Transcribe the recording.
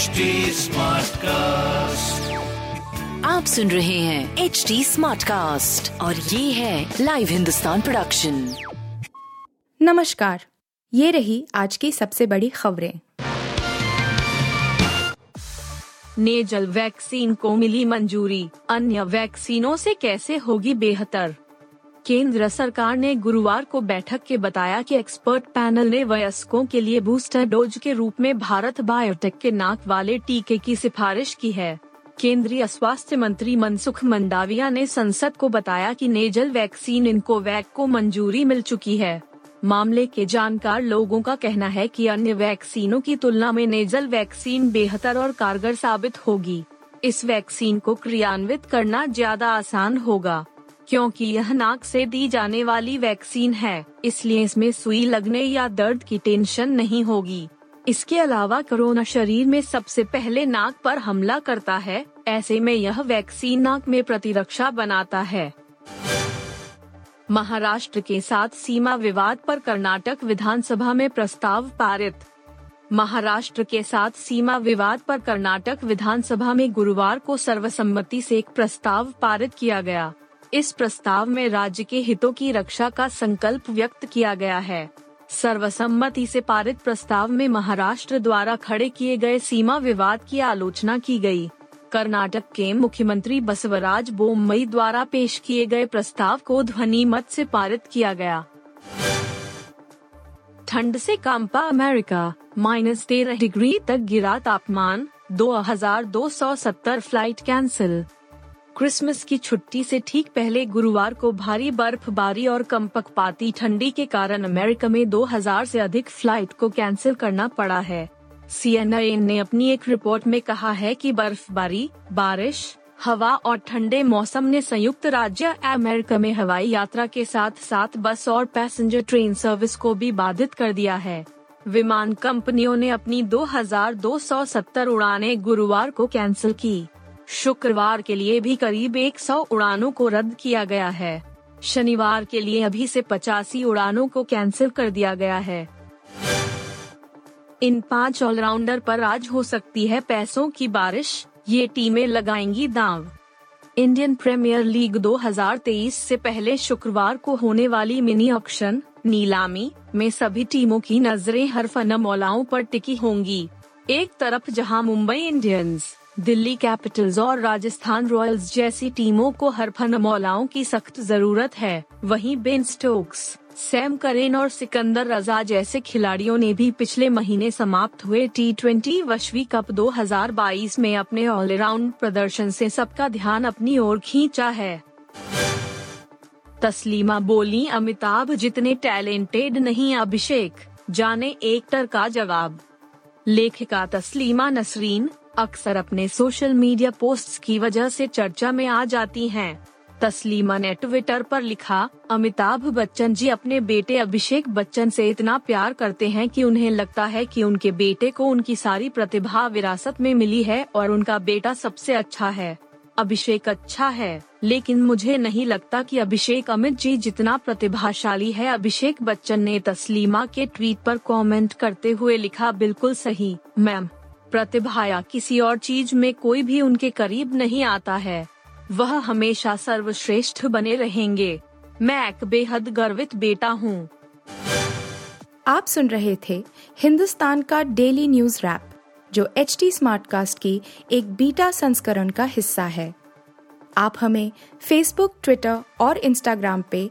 HD cast आप सुन रहे हैं एच डी स्मार्ट कास्ट और ये है लाइव हिंदुस्तान प्रोडक्शन नमस्कार ये रही आज की सबसे बड़ी खबरें। नेजल वैक्सीन को मिली मंजूरी अन्य वैक्सीनों से कैसे होगी बेहतर? केंद्र सरकार ने गुरुवार को बैठक के बताया कि एक्सपर्ट पैनल ने वयस्कों के लिए बूस्टर डोज के रूप में भारत बायोटेक के नाक वाले टीके की सिफारिश की है। केंद्रीय स्वास्थ्य मंत्री मनसुख मंडाविया ने संसद को बताया कि नेजल वैक्सीन इनको वैक को मंजूरी मिल चुकी है। मामले के जानकार लोगों का कहना है कि अन्य वैक्सीनों की तुलना में नेजल वैक्सीन बेहतर और कारगर साबित होगी। इस वैक्सीन को क्रियान्वित करना ज़्यादा आसान होगा। क्योंकि यह नाक से दी जाने वाली वैक्सीन है, इसलिए इसमें सुई लगने या दर्द की टेंशन नहीं होगी। इसके अलावा कोरोना शरीर में सबसे पहले नाक पर हमला करता है, ऐसे में यह वैक्सीन नाक में प्रतिरक्षा बनाता है। महाराष्ट्र के साथ सीमा विवाद पर कर्नाटक विधानसभा में प्रस्ताव पारित। महाराष्ट्र के साथ सीमा विवाद पर कर्नाटक विधानसभा में गुरुवार को सर्वसम्मति से एक प्रस्ताव पारित किया गया। इस प्रस्ताव में राज्य के हितों की रक्षा का संकल्प व्यक्त किया गया है। सर्वसम्मति से पारित प्रस्ताव में महाराष्ट्र द्वारा खड़े किए गए सीमा विवाद की आलोचना की गई। कर्नाटक के मुख्यमंत्री बसवराज बोमई द्वारा पेश किए गए प्रस्ताव को ध्वनि मत से पारित किया गया। ठंड से कांपा अमेरिका, माइनस तेरह डिग्री तक गिरा तापमान 2270 फ़्लाइट कैंसिल। क्रिसमस की छुट्टी से ठीक पहले गुरुवार को भारी बर्फबारी और कम कंपकपाती ठंडी के कारण अमेरिका में 2000 से अधिक फ़्लाइट को कैंसिल करना पड़ा है। सी ने अपनी एक रिपोर्ट में कहा है कि बर्फबारी, बारिश, हवा और ठंडे मौसम ने संयुक्त राज्य अमेरिका में हवाई यात्रा के साथ साथ बस और पैसेंजर ट्रेन सर्विस को भी बाधित कर दिया है। विमान कंपनियों ने अपनी 2270 उड़ानें गुरुवार को कैंसिल की। शुक्रवार के लिए भी करीब 100 उड़ानों को रद्द किया गया है। शनिवार के लिए अभी से पचासी उड़ानों को कैंसिल कर दिया गया है। इन पाँच ऑलराउंडर पर आज हो सकती है पैसों की बारिश, ये टीमें लगाएँगी दांव। इंडियन प्रीमियर लीग 2023 से पहले शुक्रवार को होने वाली मिनी ऑक्शन, नीलामी, में सभी टीमों की नज़रें हर फनमौलाओं पर टिकी होंगी। एक तरफ़ जहाँ मुंबई इंडियंस दिल्ली कैपिटल्स और राजस्थान रॉयल्स जैसी टीमों को हर फनमौलाओं की सख्त ज़रूरत है। वहीं बेन स्टोक्स, सैम करेन और सिकंदर रजा जैसे खिलाड़ियों ने भी पिछले महीने समाप्त हुए टी ट्वेंटी वश्वी कप 2022 में अपने ऑलराउंड प्रदर्शन से सबका ध्यान अपनी ओर खींचा है। तस्लीमा बोली, अमिताभ जितने टैलेंटेड नहीं, अभिषेक, जाने एक्टर का जवाब। लेखिका तस्लीमा नसरीन अक्सर अपने सोशल मीडिया पोस्ट्स की वजह से चर्चा में आ जाती हैं। तस्लीमा ने ट्विटर पर लिखा, अमिताभ बच्चन जी अपने बेटे अभिषेक बच्चन से इतना प्यार करते हैं कि उन्हें लगता है कि उनके बेटे को उनकी सारी प्रतिभा विरासत में मिली है और उनका बेटा सबसे अच्छा है। अभिषेक अच्छा है, लेकिन मुझे नहीं लगता कि अभिषेक अमित जी जितना प्रतिभाशाली है। अभिषेक बच्चन ने तस्लीमा के ट्वीट पर कमेंट करते हुए लिखा, बिल्कुल सही, मैम। प्रतिभा या किसी और चीज़ में कोई भी उनके करीब नहीं आता है। वह हमेशा सर्वश्रेष्ठ बने रहेंगे। मैं एक बेहद गर्वित बेटा हूँ। आप सुन रहे थे हिंदुस्तान का डेली न्यूज़ रैप, जो एच टी स्मार्ट कास्ट की एक बीटा संस्करण का हिस्सा है। आप हमें फेसबुक ट्विटर और इंस्टाग्राम पे